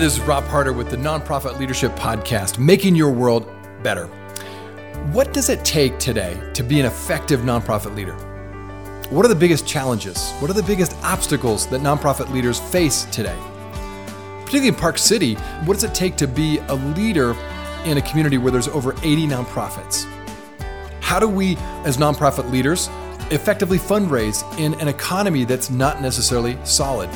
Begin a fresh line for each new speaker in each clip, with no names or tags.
this is Rob Harder with the Nonprofit Leadership Podcast, Making Your World Better. What does it take today to be an effective nonprofit leader? What are the biggest challenges? What are the biggest obstacles that nonprofit leaders face today? Particularly in Park City, what does it take to be a leader in a community where there's over 80 nonprofits? How do we, as nonprofit leaders, effectively fundraise in an economy that's not necessarily solid?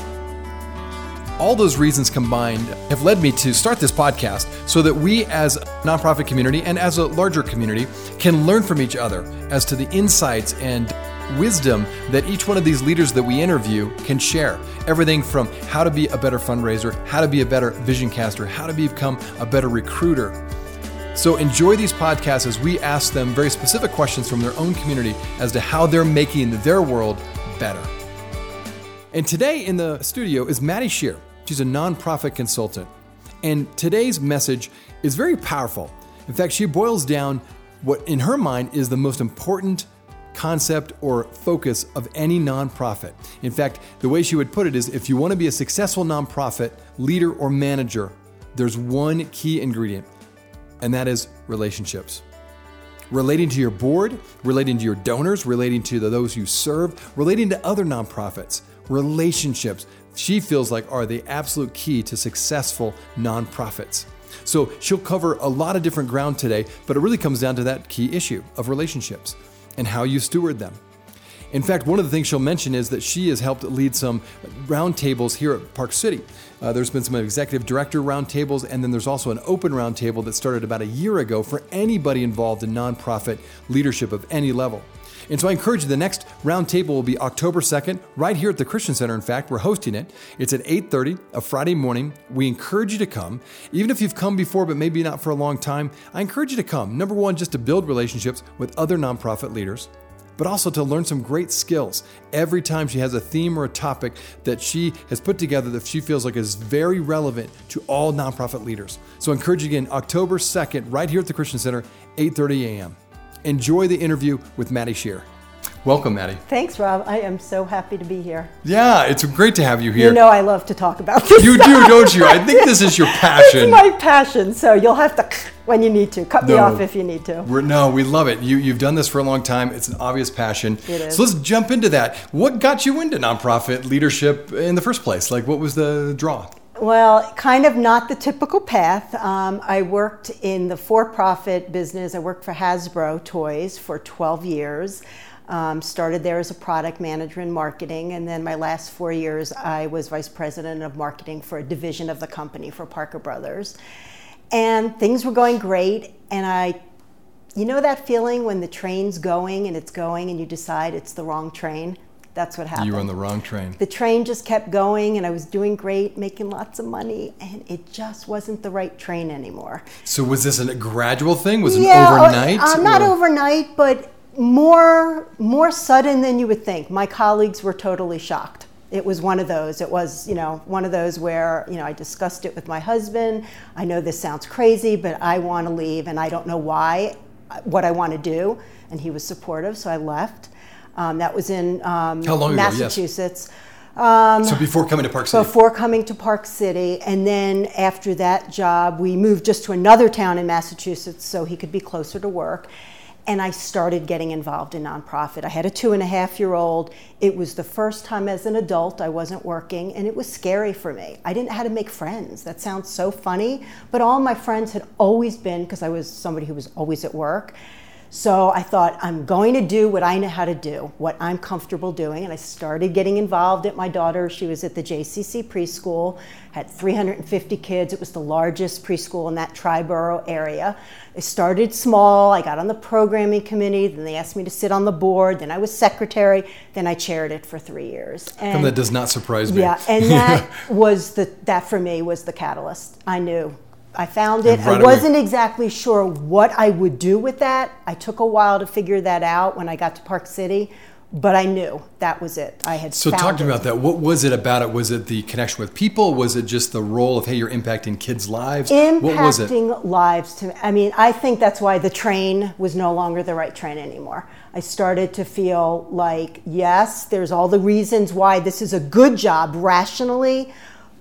All those reasons combined have led me to start this podcast so that we, as a nonprofit community and as a larger community, can learn from each other as to the insights and wisdom that each one of these leaders that we interview can share. Everything from how to be a better fundraiser, how to be a better vision caster, how to become a better recruiter. So enjoy these podcasts as we ask them very specific questions from their own community as to how they're making their world better. And today in the studio is Maddie Shear. She's a nonprofit consultant. And today's message is very powerful. In fact, she boils down what in her mind is the most important concept or focus of any nonprofit. In fact, the way she would put it is if you want to be a successful nonprofit leader or manager, there's one key ingredient, and that is relationships relating to your board, relating to your donors, relating to the, those you serve, relating to other nonprofits relationships, she feels like are the absolute key to successful nonprofits. So she'll cover a lot of different ground today, but it really comes down to that key issue of relationships and how you steward them. In fact, one of the things she'll mention is that she has helped lead some roundtables here at Park City. Uh, there's been some executive director roundtables, and then there's also an open roundtable that started about a year ago for anybody involved in nonprofit leadership of any level. And so I encourage you, the next roundtable will be October 2nd, right here at the Christian Center. In fact, we're hosting it. It's at 8.30, a Friday morning. We encourage you to come. Even if you've come before, but maybe not for a long time, I encourage you to come. Number one, just to build relationships with other nonprofit leaders but also to learn some great skills. Every time she has a theme or a topic that she has put together that she feels like is very relevant to all nonprofit leaders. So I encourage you again, October 2nd, right here at the Christian Center, 8:30 a.m. Enjoy the interview with Maddie Shear. Welcome, Maddie.
Thanks, Rob. I am so happy to be here.
Yeah, it's great to have you here.
You know I love to talk about this.
You
stuff.
do, don't you? I think this is your passion.
it's my passion. So you'll have to when you need to cut no, me off if you need to.
We're, no, we love it. You you've done this for a long time. It's an obvious passion.
It is.
So let's jump into that. What got you into nonprofit leadership in the first place? Like, what was the draw?
Well, kind of not the typical path. Um, I worked in the for profit business. I worked for Hasbro Toys for 12 years. Um, started there as a product manager in marketing, and then my last four years, I was vice president of marketing for a division of the company for Parker Brothers. And things were going great, and I, you know, that feeling when the train's going and it's going, and you decide it's the wrong train? That's what happened.
You were on the wrong train.
The train just kept going, and I was doing great, making lots of money, and it just wasn't the right train anymore.
So, was this a gradual thing? Was
yeah,
it overnight?
Uh, not overnight, but more more sudden than you would think. My colleagues were totally shocked. It was one of those. It was, you know, one of those where, you know, I discussed it with my husband. I know this sounds crazy, but I want to leave and I don't know why, what I want to do. And he was supportive, so I left. Um, that was in um, Massachusetts. Yes.
Um, so before coming to Park City?
Before coming to Park City. And then after that job, we moved just to another town in Massachusetts so he could be closer to work. And I started getting involved in nonprofit. I had a two and a half year old. It was the first time as an adult I wasn't working, and it was scary for me. I didn't know how to make friends. That sounds so funny, but all my friends had always been because I was somebody who was always at work so I thought, I'm going to do what I know how to do, what I'm comfortable doing. And I started getting involved at my daughter. She was at the JCC preschool, had 350 kids. It was the largest preschool in that Triborough area. I started small. I got on the programming committee. Then they asked me to sit on the board. Then I was secretary. Then I chaired it for three years.
And, and that does not surprise me.
Yeah, and that was the that for me was the catalyst. I knew I found it. I wasn't exactly sure what I would do with that. I took a while to figure that out when I got to Park City, but I knew that was it. I had
so talk to me about that. What was it about it? Was it the connection with people? Was it just the role of hey, you're impacting kids' lives?
Impacting
what was it?
lives. To I mean, I think that's why the train was no longer the right train anymore. I started to feel like yes, there's all the reasons why this is a good job rationally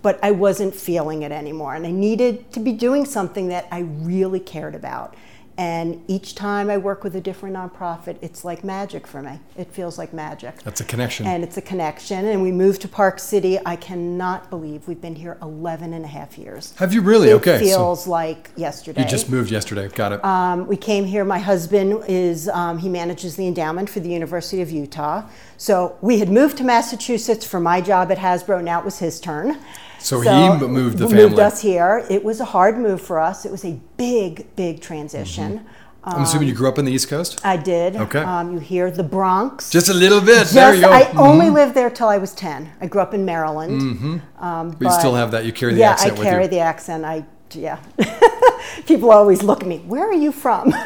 but I wasn't feeling it anymore. And I needed to be doing something that I really cared about. And each time I work with a different nonprofit, it's like magic for me. It feels like magic.
That's a connection.
And it's a connection. And we moved to Park City. I cannot believe we've been here 11 and a half years.
Have you really?
It
okay.
feels like yesterday.
you just moved yesterday. Got it.
Um, we came here. My husband is um, he manages the endowment for the University of Utah. So we had moved to Massachusetts for my job at Hasbro. Now it was his turn.
So he moved the family.
Moved us here. It was a hard move for us. It was a big, big transition.
I'm assuming you grew up on the East Coast.
I did.
Okay.
Um, you hear the Bronx.
Just a little bit. there you go.
I
Mhm.
only lived there till I was 10. I grew up in Maryland. Um,
But you still have that. You carry the
yeah,
accent
I
with
carry the accent. I yeah. People always look at me. Where are you from?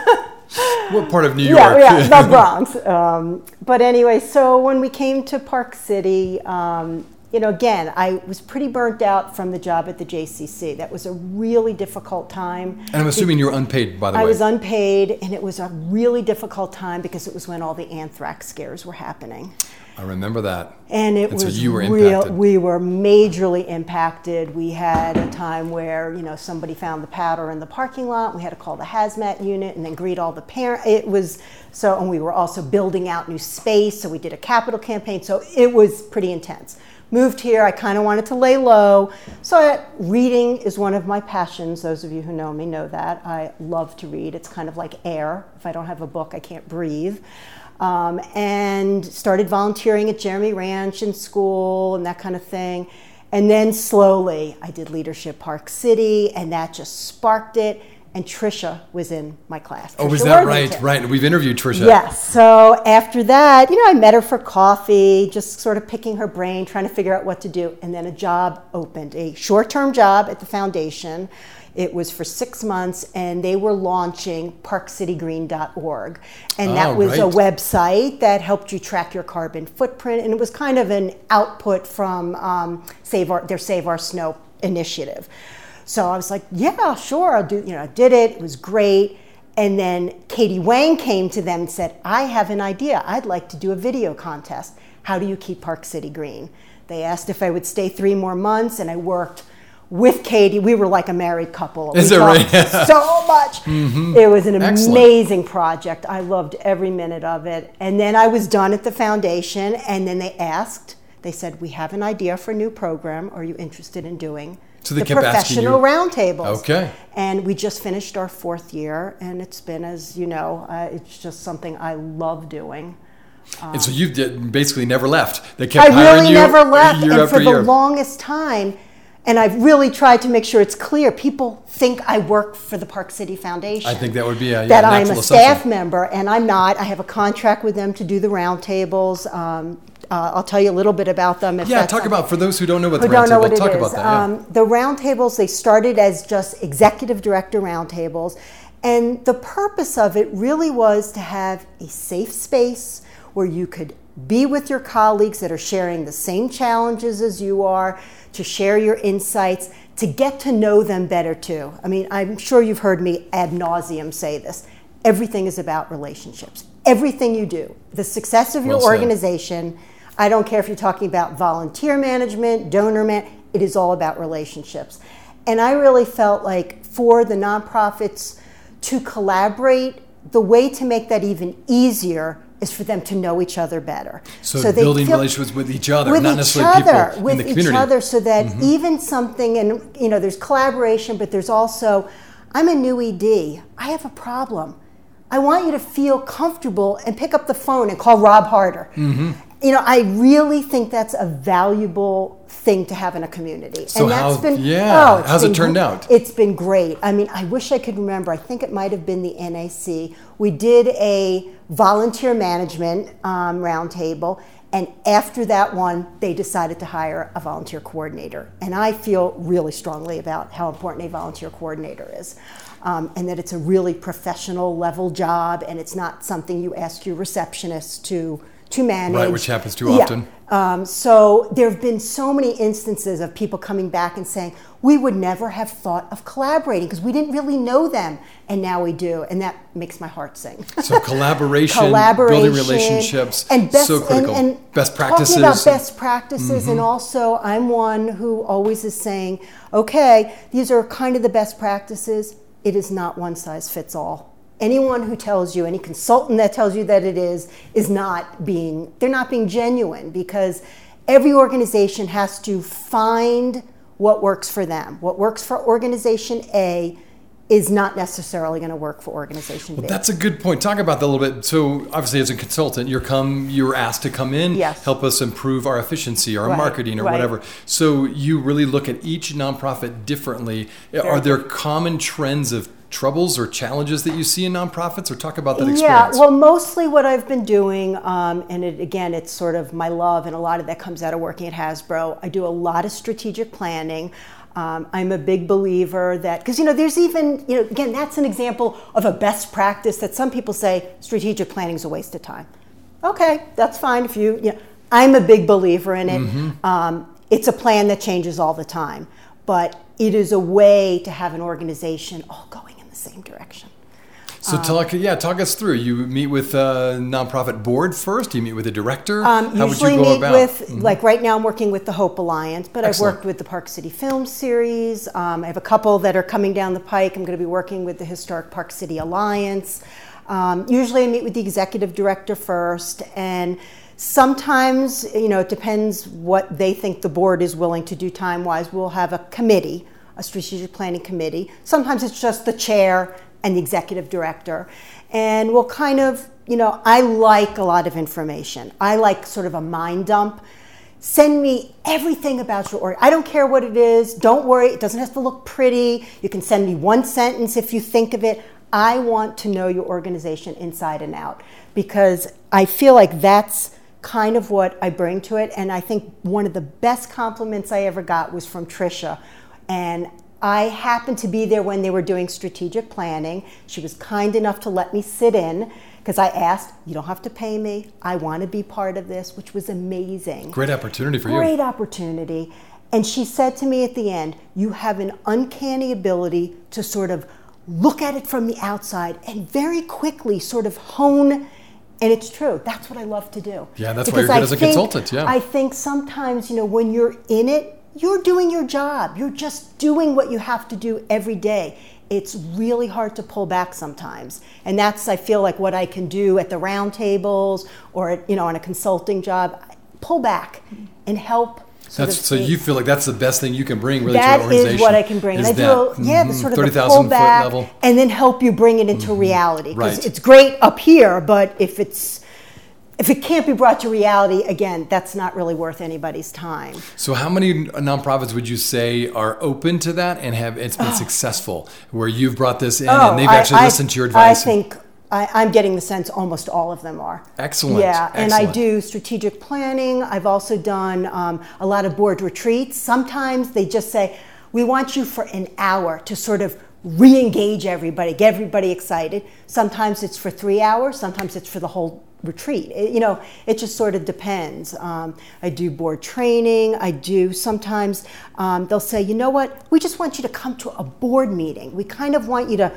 What part of New York?
yeah, yeah, the Bronx. Um, but anyway, so when we came to Park City, um, you know, again, I was pretty burnt out from the job at the JCC. That was a really difficult time.
and I'm assuming you were unpaid, by the
I
way.
I was unpaid, and it was a really difficult time because it was when all the anthrax scares were happening.
I remember that.
And it
And so
was
you were
real.
impacted.
We were majorly impacted. We had a time where you know somebody found the powder in the parking lot. We had to call the hazmat unit and then greet all the parents. It was so, and we were also building out new space. So we did a capital campaign. So it was pretty intense. Moved here. I kind of wanted to lay low. So I, reading is one of my passions. Those of you who know me know that I love to read. It's kind of like air. If I don't have a book, I can't breathe um, and started volunteering at Jeremy Ranch in school and that kind of thing. And then slowly I did Leadership Park City, and that just sparked it. And Trisha was in my class.
Oh, was that right?
Worthington.
Right. We've interviewed Trisha.
Yes. So after that, you know, I met her for coffee, just sort of picking her brain, trying to figure out what to do. And then a job opened, a short term job at the foundation. It was for six months, and they were launching parkcitygreen.org. And
Oh,
that was a website that helped you track your carbon footprint. And it was kind of an output from um, Save Our, their Save Our Snow initiative. So I was like, yeah, sure, I'll do, you know, I did it, it was great. And then Katie Wang came to them and said, I have an idea. I'd like to do a video contest. How do you keep Park City green? They asked if I would stay three more months, and I worked with Katie. We were like a married couple.
Is
we
it right? Mm-hmm.
so much. It was an
Excellent.
amazing project. I loved every minute of it. And then I was done at the foundation, and then they asked, they said, We have an idea for a new program. Are you interested in doing
So they
the professional roundtables?
Okay.
And we just finished our fourth year, and it's been, as you know, uh, it's just something I love doing.
And so you did, basically never left. They kept
I
hiring
really
you
never left,
year
and for the
year.
longest time, and I've really tried to make sure it's clear. People think I work for the Park City Foundation.
I think that would be a yeah,
that I'm a staff
assumption.
member, and I'm not. I have a contract with them to do the roundtables. Um, uh, I'll tell you a little bit about them. If
Yeah, talk
something-
about for those who don't know what the
who don't know
roundtable. Talk
is.
about that. Yeah.
Um, the roundtables they started as just executive director roundtables, and the purpose of it really was to have a safe space where you could be with your colleagues that are sharing the same challenges as you are, to share your insights, to get to know them better too. I mean, I'm sure you've heard me ad nauseum say this. Everything is about relationships. Everything you do, the success of your
Well
organization. I don't care if you're talking about volunteer management, donor man, it is all about relationships. And I really felt like for the nonprofits to collaborate, the way to make that even easier is for them to know each other better.
So,
they
building relationships with each other,
with
not
each
necessarily
other,
people
with
in the
each
community. Mm-hmm.
other, so that even something, and you know, there's collaboration, but there's also, I'm a new ED. I have a problem. I want you to feel comfortable and pick up the phone and call Rob Harder.
Mm-hmm.
You know, I really think that's a valuable thing to have in a community.
So
and that's
how-
been
yeah,
it's
how's it
been
turned out?
It's been great. I mean, I wish I could remember. I think it might have been the NAC. We did a volunteer management um, roundtable, and after that one, they decided to hire a volunteer coordinator. And I feel really strongly about how important a volunteer coordinator is. Um, and that it's a really professional level job, and it's not something you ask your receptionist to to manage.
Right, which happens too
Yeah.
often.
Um, so there have been so many instances of people coming back and saying, we would never have thought of collaborating because we didn't really know them, and now we do, and that makes my heart sing.
So collaboration,
Collaboration
building relationships,
and best,
so critical.
And, and
best practices. Mm-hmm.
Talking about best practices, and also I'm one who always is saying, okay, these are kind of the best practices. It is not one size fits all. Anyone who tells you, any consultant that tells you that it is, is not being, they're not being genuine because every organization has to find what works for them. What works for organization A is not necessarily going to work for organization B.
That's a good point. Talk about that a little bit. So, obviously, as a consultant, you're come, you're asked to come in,
Yes.
help us improve our efficiency, our
Right,
marketing, or
right.
whatever. So, you really look at each nonprofit differently. Are there common trends of troubles or challenges that you see in nonprofits, or talk about that experience?
Yeah, well, mostly what I've been doing, um, and it, again, it's sort of my love, and a lot of that comes out of working at Hasbro. I do a lot of strategic planning. Um, I'm a big believer that, because, you know, there's even, you know, again, that's an example of a best practice that some people say strategic planning is a waste of time. Okay, that's fine if you, you know, I'm a big believer in it.
Mm-hmm.
Um, it's a plan that changes all the time, but it is a way to have an organization all going same direction.
So, talk, yeah, talk us through. You meet with a nonprofit board first. You meet with a director.
Um,
How would
usually
you go
meet
about?
with, like right now, I'm working with the Hope Alliance, but
Excellent.
I've worked with the Park City Film Series. Um, I have a couple that are coming down the pike. I'm going to be working with the Historic Park City Alliance. Um, usually, I meet with the executive director first, and sometimes, you know, it depends what they think the board is willing to do time wise. We'll have a committee, a strategic planning committee. Sometimes it's just the chair and the executive director. And we'll kind of, you know, I like a lot of information. I like sort of a mind dump. Send me everything about your org. I don't care what it is. Don't worry. It doesn't have to look pretty. You can send me one sentence if you think of it. I want to know your organization inside and out because I feel like that's kind of what I bring to it. And I think one of the best compliments I ever got was from Trisha. And I happened to be there when they were doing strategic planning. She was kind enough to let me sit in because I asked, You don't have to pay me. I want to be part of this, which was amazing.
Great opportunity for you.
Great opportunity. And she said to me at the end, You have an uncanny ability to sort of look at it from the outside and very quickly sort of hone. And it's true. That's what I love to do.
Yeah, that's why
Because
you're good
I
as a
think-
consultant, yeah.
I think sometimes, you know, when you're in it, you're doing your job. You're just doing what you have to do every day. It's really hard to pull back sometimes. And that's, I feel like, what I can do at the roundtables or, at, you know, on a consulting job. Pull back and help.
That's so you feel like that's the best thing you can bring really to
that
an organization.
is what I can bring.
is
I do,
that,
yeah, the
mhm,
sort of the
30,000
pull back,
level. Mm-hmm.
and then help you bring it into reality. Because
Right.
it's great up here, but if it's if it can't be brought to reality, again, that's not really worth anybody's time.
So, how many nonprofits would you say are open to that and have it's been successful, where you've brought this in and they've
Oh, I-
actually
I-
listened to your advice?
I think I, I'm getting the sense almost all of them are.
Excellent,
Yeah, and I do strategic planning. I've also done um, a lot of board retreats. Sometimes they just say, we want you for an hour to sort of re-engage everybody, get everybody excited. Sometimes it's for three hours. Sometimes it's for the whole retreat. It- you know, it just sort of depends. Um, I do board training. I do sometimes um, they'll say, you know what, we just want you to come to a board meeting. We kind of want you to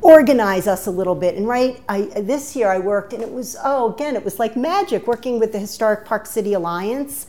organize us a little bit. And right, I, this year I worked, and it was oh, again, it was like magic working with the Historic Park City Alliance.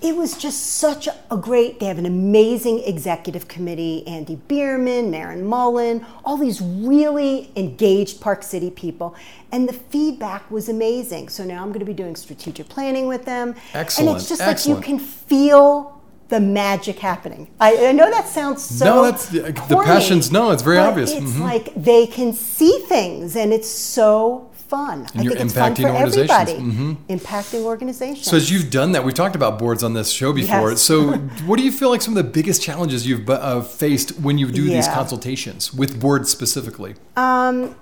It was just such a great. They have an amazing executive committee: Andy Beerman, Maren Mullen, all these really engaged Park City people, and the feedback was amazing. So now I'm going to be doing strategic planning with them, and it's just
excellent.
like you can feel the magic happening. I, I know that sounds so.
No, that's- the
corny,
passion's- no, it's very obvious.
It's
Mhm.
like they can see things, and it's so fun. I
you're
think it's fun
impacting
for
organizations.
everybody.
Mhm.
Impacting organizations.
So as you've done that, we've talked about boards on this show before.
Yes.
So what do you feel like some of the biggest challenges you've uh, faced when you do these consultations with boards specifically?
Um,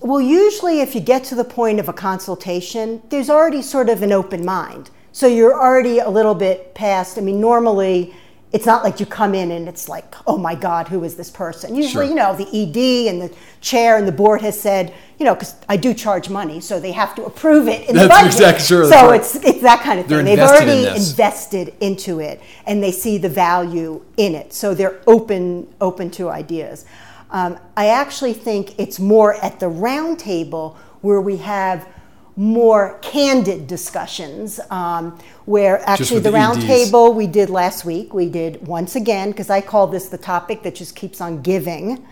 well, usually, if you get to the point of a consultation, there's already sort of an open mind. So you're already a little bit past. I mean, normally, it's not like you come in and it's like, oh my God, who is this person? Usually,
Sure.
you know, the ED and the chair and the board has said, you know, because I do charge money, so they have to approve it in
That's
the budget.
exactly- sure,
so
right.
it's it's that kind of thing. They've
in
already
this.
invested into it, and they see the value in it. So they're open open to ideas. Um, I actually think it's more at the round table where we have more candid discussions. Um, where actually the
the
round
EDs.
table we did last week, we did once again because I call this the topic that just keeps on giving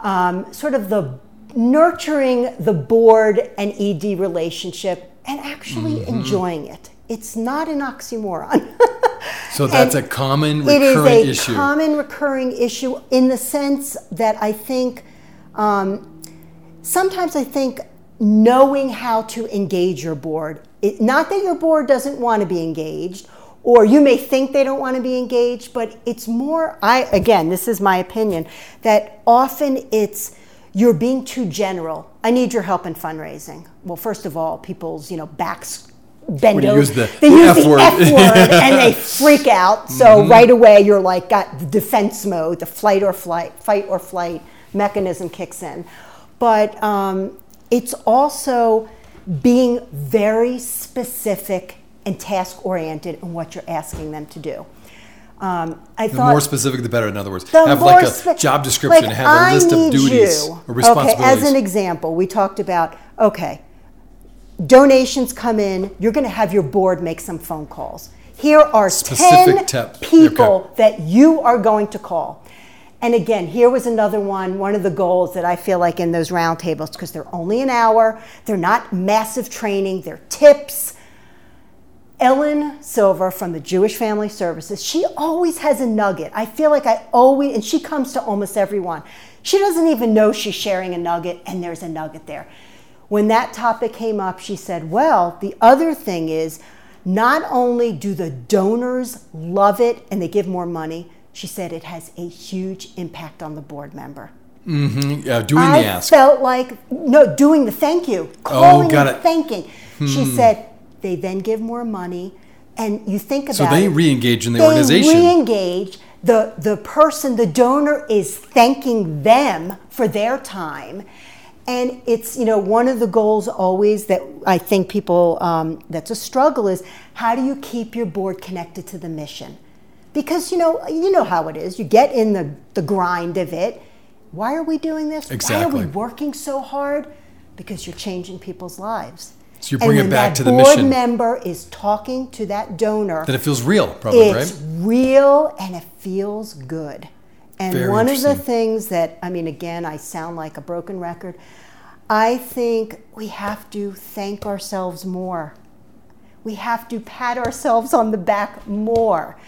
um, sort of the nurturing the board and ED relationship and actually
Mm-hmm.
enjoying it. It's not an oxymoron.
So that's a
And
common
it is
recurring
a
issue.
common recurring issue in the sense that I think um, sometimes I think knowing how to engage your board, it, not that your board doesn't want to be engaged, or you may think they don't want to be engaged, but it's more, I, again, this is my opinion, that often it's you're being too general. I need your help in fundraising. Well, first of all, people's, you know, backs bend over.
use the
they use
F
the
word.
F word and they freak out. So
Mm-hmm.
right away you're like got the defense mode, the flight or flight, fight or flight mechanism kicks in. But um, it's also being very specific and task oriented in what you're asking them to do. Um, I
The
thought
more specific, the better. In other words, have like a
spe-
job description,
like,
have a list of duties
you.
or responsibilities.
Okay, as an example, we talked about okay, donations come in. You're going to have your board make some phone calls. Here are
Specific
ten
tip.
people that you are going to call. And again, here was another one, one of the goals that I feel like in those roundtables, because they're only an hour, they're not massive training, they're tips. Ellen Silver from the Jewish Family Services, she always has a nugget. I feel like I always, and she comes to almost everyone. She doesn't even know she's sharing a nugget, and there's a nugget there. When that topic came up, she said, Well, the other thing is, not only do the donors love it and they give more money, she said it has a huge impact on the board member. Mm hmm.
Yeah, doing
I
the ask.
felt like no doing the thank you, calling
Oh, got
and
it. Hmm.
She said they then give more money, and you think about
So they re-engage in the
they
organization.
re-engage. The the person, the donor, is thanking them for their time, and it's you know one of the goals always that I think people um, that's a struggle is how do you keep your board connected to the mission because you know you know how it is you get in the, the grind of it why are we doing this Exactly. why are we working so hard because you're changing people's lives
So you bring it back
that
to the
board
mission.
member is talking to that donor
Then it feels real, probably,
it's
right?
real and it feels good. And
Very
one of the things that, I mean, again, I sound like a broken record. I think we have to thank ourselves more. We have to pat ourselves on the back more.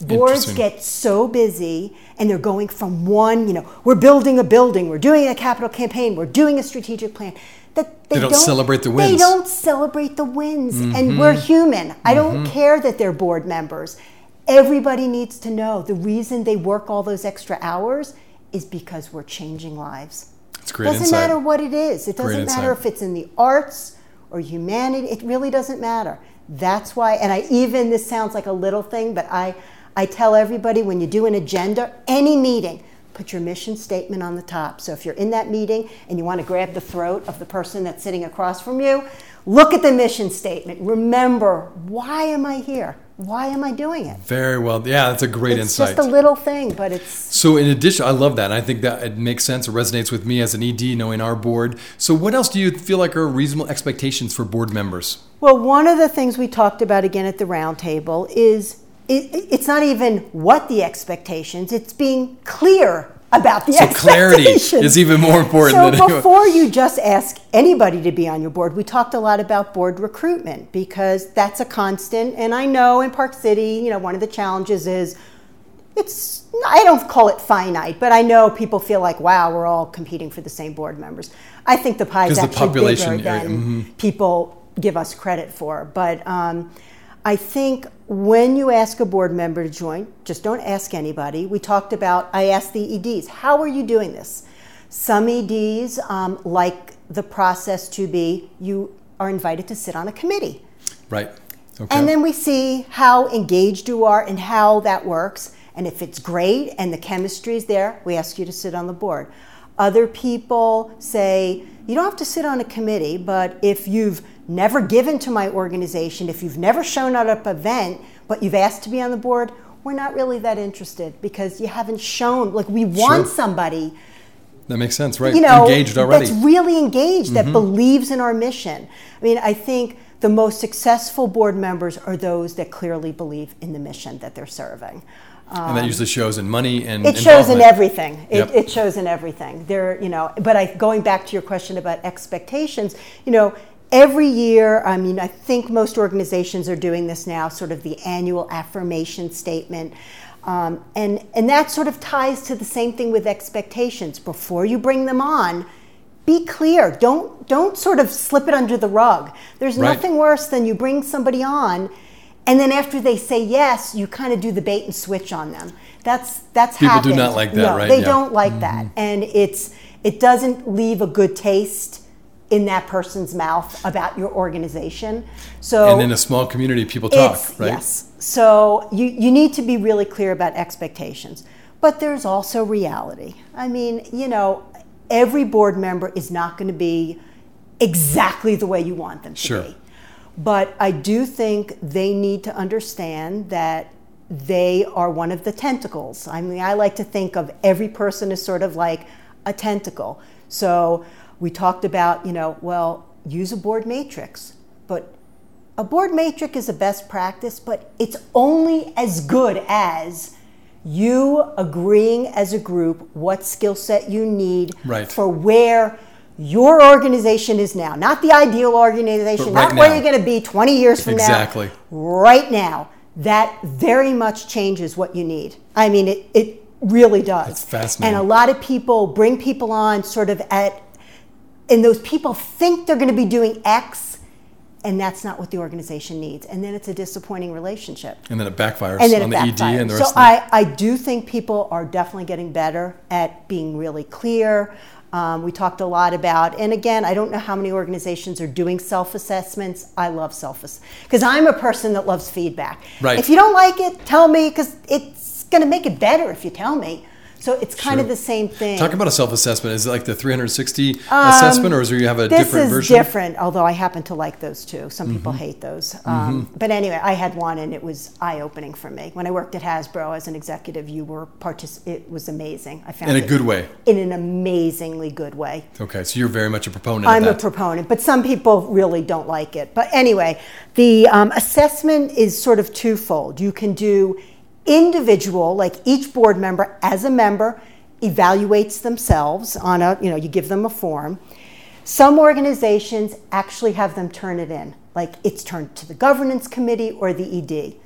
Boards get so busy and they're going from one, you know, we're building a building, we're doing a capital campaign, we're doing a strategic plan. That
They don't celebrate the wins.
They don't celebrate the wins. And mm-hmm. we're human. I don't mm-hmm. care that they're board members. Everybody needs to know the reason they work all those extra hours is because we're changing lives.
It's great
doesn't
insight.
matter what it is. It doesn't matter
insight.
if it's in the arts or humanity. It really doesn't matter. That's why, and I even this sounds like a little thing, but I I tell everybody when you do an agenda, any meeting, put your mission statement on the top. So if you're in that meeting and you want to grab the throat of the person that's sitting across from you, look at the mission statement. Remember, why am I here? Why am I doing it?
Very well. Yeah, that's a great
It's
insight.
It's just a little thing, but it's
So, in addition, I love that. and I think that it makes sense. It resonates with me as an ED, knowing our board. So, what else do you feel like are reasonable expectations for board members?
Well, one of the things we talked about again at the roundtable is it, it's not even what the expectations; it's being clear about the
So, clarity is even more important
So
than
before you just ask anybody to be on your board, we talked a lot about board recruitment because that's a constant. And I know in Park City, you know, one of the challenges is it's I don't call it finite, but I know people feel like, wow, we're all competing for the same board members. I think the pie is actually
population
bigger than people give us credit for. But um, I think when you ask a board member to join, just don't ask anybody. We talked about, I asked the EDs, how are you doing this? Some EDs um, like the process to be you are invited to sit on a committee.
Right. Okay.
And then we see how engaged you are and how that works. And if it's great and the chemistry is there, we ask you to sit on the board. Other people say, you don't have to sit on a committee, but if you've never given to my organization, if you've never shown up at an event, but you've asked to be on the board, we're not really that interested because you haven't shown, like, we want
Sure.
somebody
That makes sense, right?
you know,
Engaged already.
That's really engaged,
Mm-hmm.
that believes in our mission. I mean, I think the most successful board members are those that clearly believe in the mission that they're serving.
and that usually shows in money and
It shows in everything. It,
Yep.
it shows in everything. There, you know. But I, going back to your question about expectations, you know, every year, I mean, I think most organizations are doing this now, sort of the annual affirmation statement. Um, and, and that sort of ties to the same thing with expectations. Before you bring them on, be clear. Don't, don't sort of slip it under the rug. There's
Right.
nothing worse than you bring somebody on and then after they say yes, you kind of do the bait and switch on them. That's that's
People do not like that,
no,
right?
They
Yeah.
don't like that, and it's it doesn't leave a good taste in that person's mouth about your organization. So
And in a small community, people talk, right?
Yes. So you, you need to be really clear about expectations. But there's also reality. I mean, you know, every board member is not going to be exactly the way you want them to
Sure.
be. But I do think they need to understand that they are one of the tentacles. I mean, I like to think of every person as sort of like a tentacle. So we talked about, you know, well, use a board matrix, but a board matrix is a best practice, but it's only as good as you agreeing as a group what skill set you need
Right.
for where your organization is now. Not the ideal organization,
right
not where you're going to be 20 years from
Exactly.
now. Exactly. Right now. That very much changes what you need. I mean, it, it really does.
That's fascinating.
And a lot of people bring people on sort of at, and those people think they're going to be doing X, and that's not what the organization needs. And then it's a disappointing relationship.
And then it backfires
And then
on the ED and the
so
rest of the
I, I do think people are definitely getting better at being really clear. Um, we talked a lot about, and again, I don't know how many organizations are doing self assessments. I love self assessments because I'm a person that loves feedback.
Right.
If you don't like it, tell me because it's going to make it better if you tell me. So it's kind
Sure.
of the same thing.
Talk about a self-assessment. Is it like the 360 assessment, or is there you have a
Um, this
different
is
version?
different, although I happen to like those too. Some people
Mm-hmm.
hate those. Um, But anyway, I had one and it was eye opening for me. When I worked at Hasbro as an executive, you were partic- it was amazing. I found
In a
it
good way.
In an amazingly good way.
Okay, so you're very much a proponent
I'm
of
a proponent, but some people really don't like it. But anyway, the um, assessment is sort of twofold. You can do individual, like each board member as a member evaluates themselves on a, you know, you give them a form. Some organizations actually have them turn it in, like it's turned to the governance committee or the ED.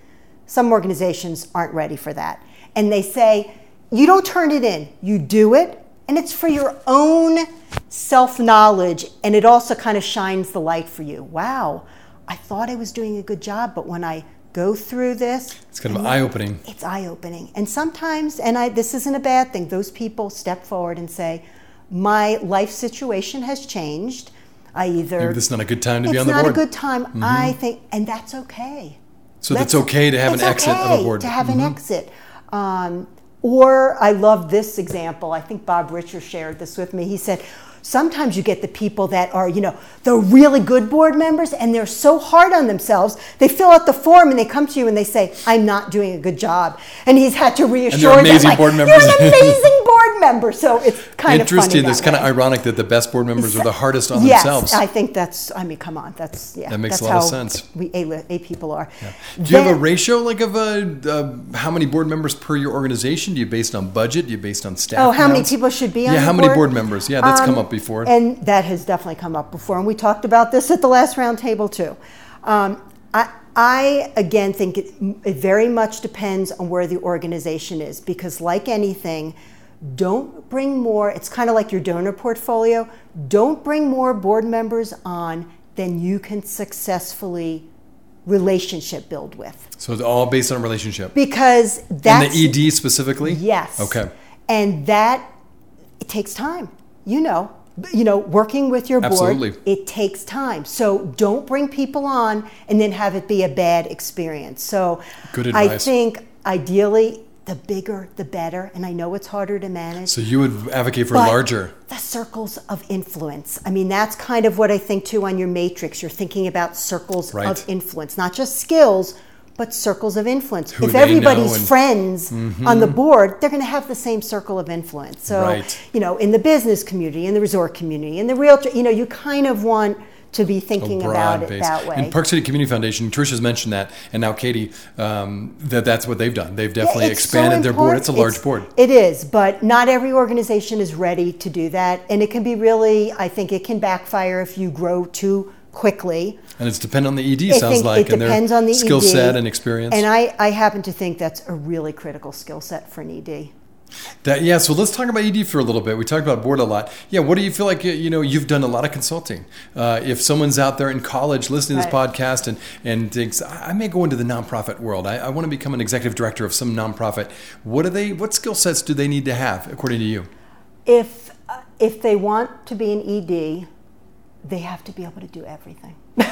Some organizations aren't ready for that. And they say, you don't turn it in, you do it, and it's for your own self knowledge, and it also kind of shines the light for you. Wow, I thought I was doing a good job, but when I go through this,
It's kind of eye-opening.
it's eye opening. And sometimes, and I, this isn't a bad thing, those people step forward and say, My life situation has changed. I either.
Maybe this is not a good time to be on the
not
board. Mm-hmm.
a good time. I think, and that's okay.
So it's okay to have an
it's
exit of a
okay
board. Mm-hmm.
To have an exit. Um, or I love this example. I think Bob Richer shared this with me. He said, sometimes you get the people that are, you know, the really good board members and they're so hard on themselves. They fill out the form and they come to you and they say, I'm not doing a good job. And he's had to reassure them,
amazing
like, You're an amazing board member. So it's kind of.
Interesting. It's kind of ironic that the best board members are the hardest on
yes,
themselves.
I think that's, I mean, come on. That's, yeah.
That makes
that's
a lot of
how
sense.
We A, a people are.
Do you have a ratio like of a, uh, how many board members per your organization? Do you based on budget? Do you based on staff?
Oh, how many people should be on
Yeah, how many
board?
board members? Yeah, that's come
Um,
up before.
And that has definitely come up before. And we talked about this at the last roundtable too. Um, I, I, again, think it, it very much depends on where the organization is because, like anything, don't bring more, it's kind of like your donor portfolio, don't bring more board members on than you can successfully relationship build with.
so it's all based on relationship.
Because
And
that's.
the ED specifically?
Yes.
Okay.
And that it takes time. You know, you know, working with your board,
Absolutely.
it takes time. So don't bring people on and then have it be a bad experience. So
Good advice.
I think ideally the bigger, the better. And I know it's harder to manage.
So you would advocate for larger.
The circles of influence. I mean, that's kind of what I think too on your matrix. You're thinking about circles
Right.
of influence, not just skills, but circles of influence.
Who
if everybody's
and-
friends mm-hmm. on the board, they're going to have the same circle of influence. So,
Right.
you know, in the business community, in the resort community, in the realtor, you know, you kind of want to be thinking about it
base.
that way.
And Park City Community Foundation, Tricia's mentioned that, and now Katie, um, that that's what they've done. They've definitely
It's so
expanded their board. It's a large board.
It is, but not every organization is ready to do that. And it can be really, I think it can backfire if you grow too quickly.
And it's dependent on the ED,
I
sounds like,
it
and
depends
their
on the
skill
ED.
set and experience.
And I, I happen to think that's a really critical skill set for an ED.
That, yeah, so let's talk about ED for a little bit. We talked about board a lot. Yeah, what do you feel like? You know, you've done a lot of consulting. Uh, if someone's out there in college listening to this podcast and and thinks I may go into the nonprofit world, I, I want to become an executive director of some nonprofit. What do they? What skill sets do they need to have, according to you?
If, if they want to be an ED, they have to be able to do everything.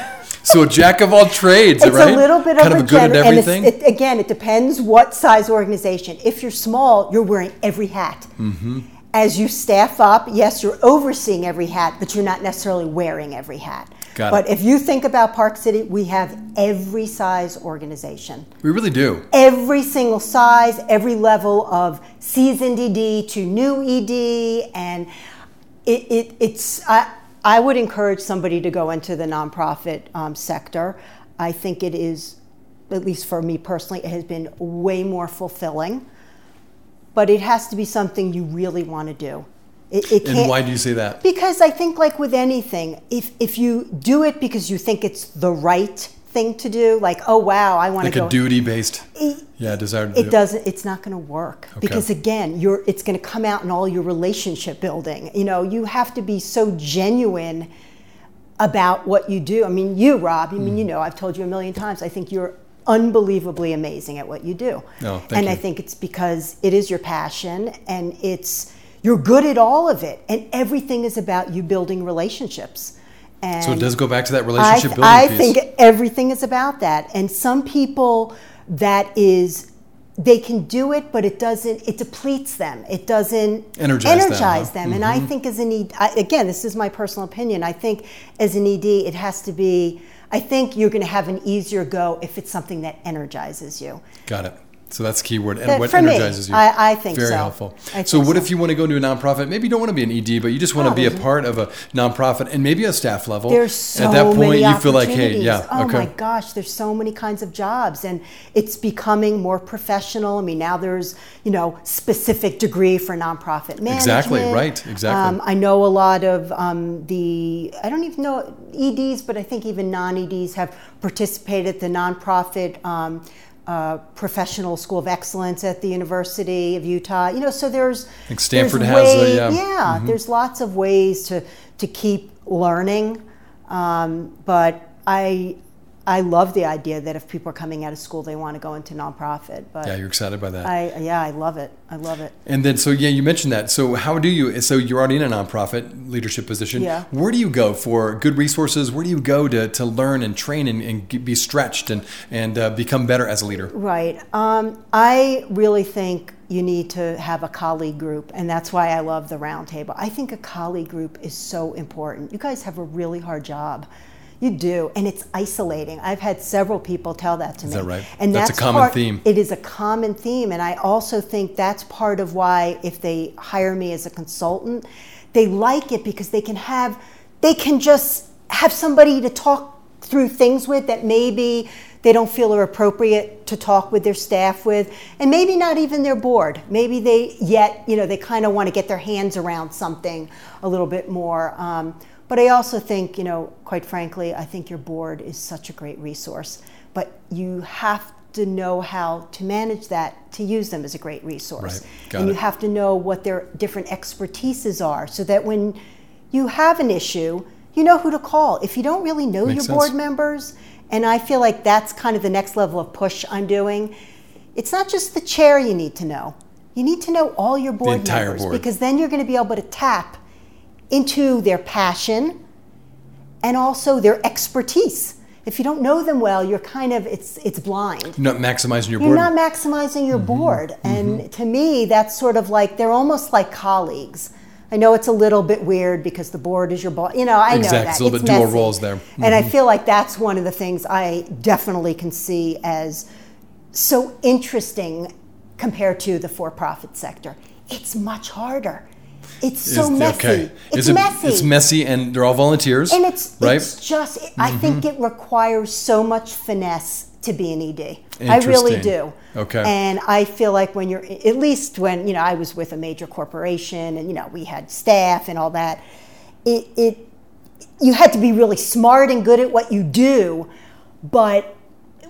So a jack of all trades,
it's
right?
a little bit
kind
of a
good at everything.
it, again, it depends what size organization. If you're small, you're wearing every hat.
Mm-hmm.
As you staff up, yes, you're overseeing every hat, but you're not necessarily wearing every hat.
Got it.
but if you think about Park City, we have every size organization.
we really do.
Every single size, every level of seasoned ED to new ED, and it, it, it's. I, I would encourage somebody to go into the nonprofit um, sector. I think it is, at least for me personally, it has been way more fulfilling. But it has to be something you really want to do. It, it
And why do you say that?
because I think, like with anything, if if you do it because you think it's the right thing to do, like, oh wow, I want
Like
to go.
a duty based,
It-
yeah, desire to
it
do.
doesn't it's not going to work because again you're it's going to come out in all your relationship building. You know you have to be so genuine about what you do. I mean you rob i
Mm.
mean you know i've told you a million times i think you're unbelievably amazing at what you do.
Oh, thank
and i think it's because it is your passion and it's you're good at all of it. And everything is about you building relationships and
So it does go back to that
I,
relationship
th-
building
I
piece.
think everything is about that. And some people, that is, they can do it, but it doesn't. It depletes them. It doesn't
Energize them,
energize
huh?
them. And I mm-hmm. think as an ED, I, again, this is my personal opinion. I think as an ED, it has to be. I think you're going to have an easier go if it's something that energizes you.
Got it. So that's the key word. And what
for me,
energizes you?
I- I think
Very
so.
helpful.
I
so what
so.
if you want to go into a nonprofit? Maybe you don't want to be an ED, but you just want to
Oh,
be a part of a nonprofit and maybe a staff level.
There's so
At that point,
many
you feel like, hey, yeah,
Oh
okay.
my gosh, there's so many kinds of jobs, and it's becoming more professional. I mean, now there's you know specific degree for nonprofit management.
Exactly, right, exactly.
Um, I know a lot of um, the I don't even know EDs, but I think even non-EDs have participated at the nonprofit. Um, uh, professional School of Excellence at the University of Utah. You know, so there's.
I think Stanford
there's
has a-
way-
yeah.
yeah, there's lots of ways to to keep learning, um, but I I love the idea that if people are coming out of school, they want to go into nonprofit. But
yeah, you're excited by that.
I yeah, I love it. I love it.
and then, so yeah, you mentioned that. So how do you? So you're already in a nonprofit leadership position.
Yeah.
Where do you go for good resources? Where do you go to, to learn and train and, and be stretched and and uh, become better as a leader?
Right. Um, I really think you need to have a colleague group, and that's why I love the roundtable. I think a colleague group is so important. You guys have a really hard job. You do, and it's isolating. I've had several people tell that to me.
Is that right?
And
That's a common
part-
theme.
It is a common theme, and I also think that's part of why if they hire me as a consultant, they like it because they can have, they can just have somebody to talk through things with that maybe they don't feel are appropriate to talk with their staff with, and maybe not even their board. Maybe they yet, you know, they kind of want to get their hands around something a little bit more. Um, but I also think, you know, quite frankly, I think your board is such a great resource. But you have to know how to manage that to use them as a great resource.
Right.
And
it.
you have to know what their different expertises are so that when you have an issue, you know who to call. If you don't really know
Makes
your board
sense.
members, and I feel like that's kind of the next level of push I'm doing, it's not just the chair you need to know. You need to know all your board members
board.
because then you're going to be able to tap into their passion and also their expertise if you don't know them well, you're kind of it's it's blind.
You're not maximizing your
You're
board.
not maximizing your mm-hmm. board. Mm-hmm. And to me, that's sort of like they're almost like colleagues. I know it's a little bit weird because the board is your boss. You know, I know
Exactly.
that.
It's a little bit dual roles there.
And I mm-hmm. feel like that's one of the things I definitely can see as so interesting compared to the for-profit sector. It's much harder. It's so messy.
Okay.
It's
Is it-
messy.
It's messy, and they're all volunteers.
And it's
right.
it's just I mm-hmm. think it requires so much finesse to be an ED. I really do.
Okay.
And I feel like when you're at least when you know I was with a major corporation and you know we had staff and all that, it it you had to be really smart and good at what you do, but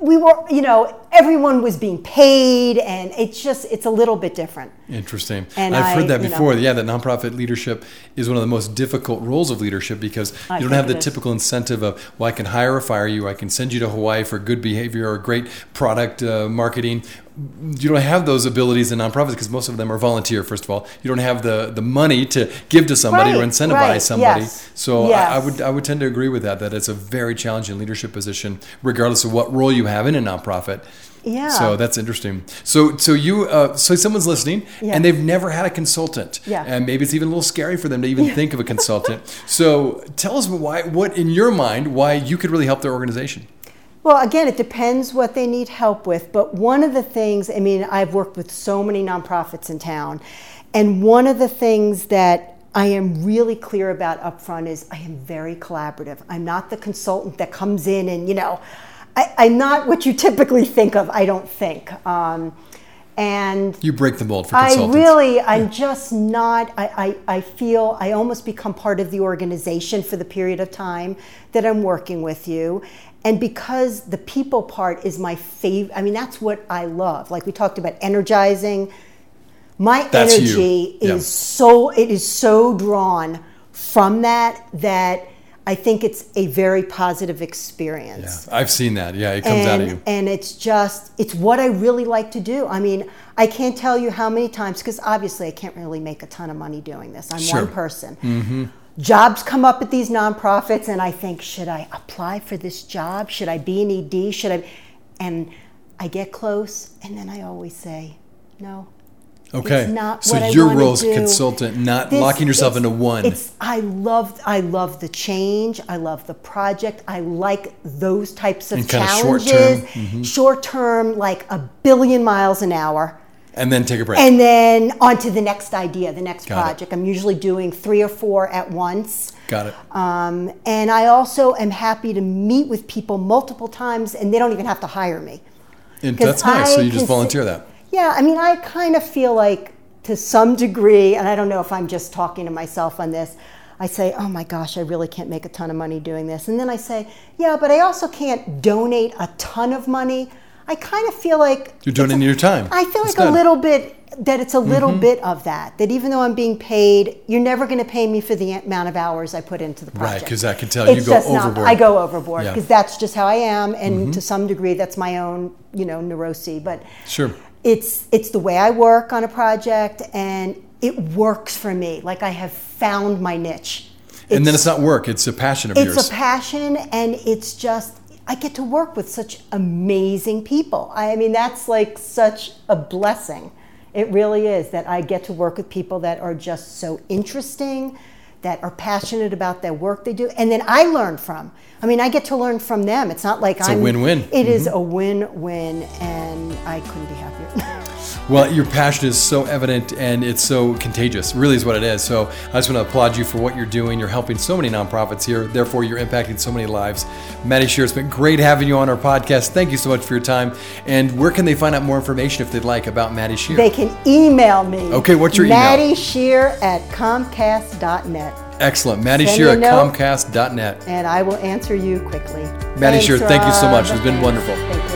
we were you know everyone was being paid and it's just it's a little bit different.
Interesting.
And
I've heard that
you know-
before. Yeah, that nonprofit leadership is one of the most difficult roles of leadership because
I
you don't have the
is.
typical incentive of, well, I can hire or fire you, I can send you to Hawaii for good behavior or great product uh, marketing. You don't have those abilities in nonprofits because most of them are volunteer. First of all, you don't have the, the money to give to somebody or incentivize
right,
somebody.
yes,
So I, I would I would tend to agree with that. That it's a very challenging leadership position, regardless of what role you have in a nonprofit.
Yeah.
So that's interesting. So so you uh, so someone's listening
Yeah.
and they've never had a consultant.
Yeah.
And maybe it's even a little scary for them to even think of a consultant. so tell us why what in your mind why you could really help their organization.
Well, again, it depends what they need help with. But one of the things, I mean, I've worked with so many nonprofits in town, and one of the things that I am really clear about up front is I am very collaborative. I'm not the consultant that comes in and, you know, I, I'm not what you typically think of, I don't think. Um, and
You break the mold for consultants.
I really, I'm just not, I, I, I feel I almost become part of the organization for the period of time that I'm working with you. And because the people part is my favorite, I mean, that's what I love. Like we talked about energizing. My
That's
energy
Yeah.
is so, it is so drawn from that that I think it's a very positive experience
yeah, I've seen that. Yeah, it comes out of
and,
you.
and it's just it's what i really like to do i mean i can't tell you how many times because obviously i can't really make a ton of money doing this i'm
Sure. Mm-hmm.
one person jobs come up at these nonprofits and i think should i apply for this job should i be an ed should i and i get close and then i always say no
Okay.
it's not
so your role as consultant, not
This-
locking yourself into one.
It's I love I love the change. I love the project. I like those types of
And kinda short
challenges.
term. Mm-hmm.
Short term, like a billion miles an hour.
and then take a break.
And then on to the next idea, the next
Got it.
project. I'm usually doing three or four at once.
Got it.
Um, and I also am happy to meet with people multiple times, and they don't even have to hire me.
And that's nice. so you just volunteer that.
Yeah, I mean, I kind of feel like to some degree, and I don't know if I'm just talking to myself on this. I say, oh my gosh, I really can't make a ton of money doing this. And then I say, yeah, but I also can't donate a ton of money. I kind of feel like
You're donating your time.
I feel
That's
like a
good.
little bit that it's a little bit of that. That even though I'm being paid, you're never going to pay me for the amount of hours I put into the project.
Right, because I can tell you
It's
go
just not- I go overboard
Yeah. Mm-hmm.
because that's just how I am, and to some degree, that's my own, you know, neurosis. But
Sure.
It's it's the way I work on a project, and it works for me. Like I have found my niche.
and then it's not work; it's a passion of
It's
yours.
It's a passion, and it's just I get to work with such amazing people. I mean, that's like such a blessing. It really is that I get to work with people that are just so interesting, that are passionate about their work they do, and then I learn from. I mean, I get to learn from them. It's not like
It's a
I'm a
win-win.
It is mm-hmm. a win-win, and I couldn't be happier.
Well, your passion is so evident and it's so contagious, really is what it is. So I just want to applaud you for what you're doing. You're helping so many nonprofits here, therefore, you're impacting so many lives. Maddie Shear, it's been great having you on our podcast. Thank you so much for your time. And where can they find out more information if they'd like about Maddie Shear?
They can email me.
Okay, what's your email?
Maddie Shear at Comcast.net.
Excellent. Maddie
Send
Shear at. Comcast.net.
and I will answer you quickly.
Maddie
Thanks,
Shear, thank you so much. It's been wonderful.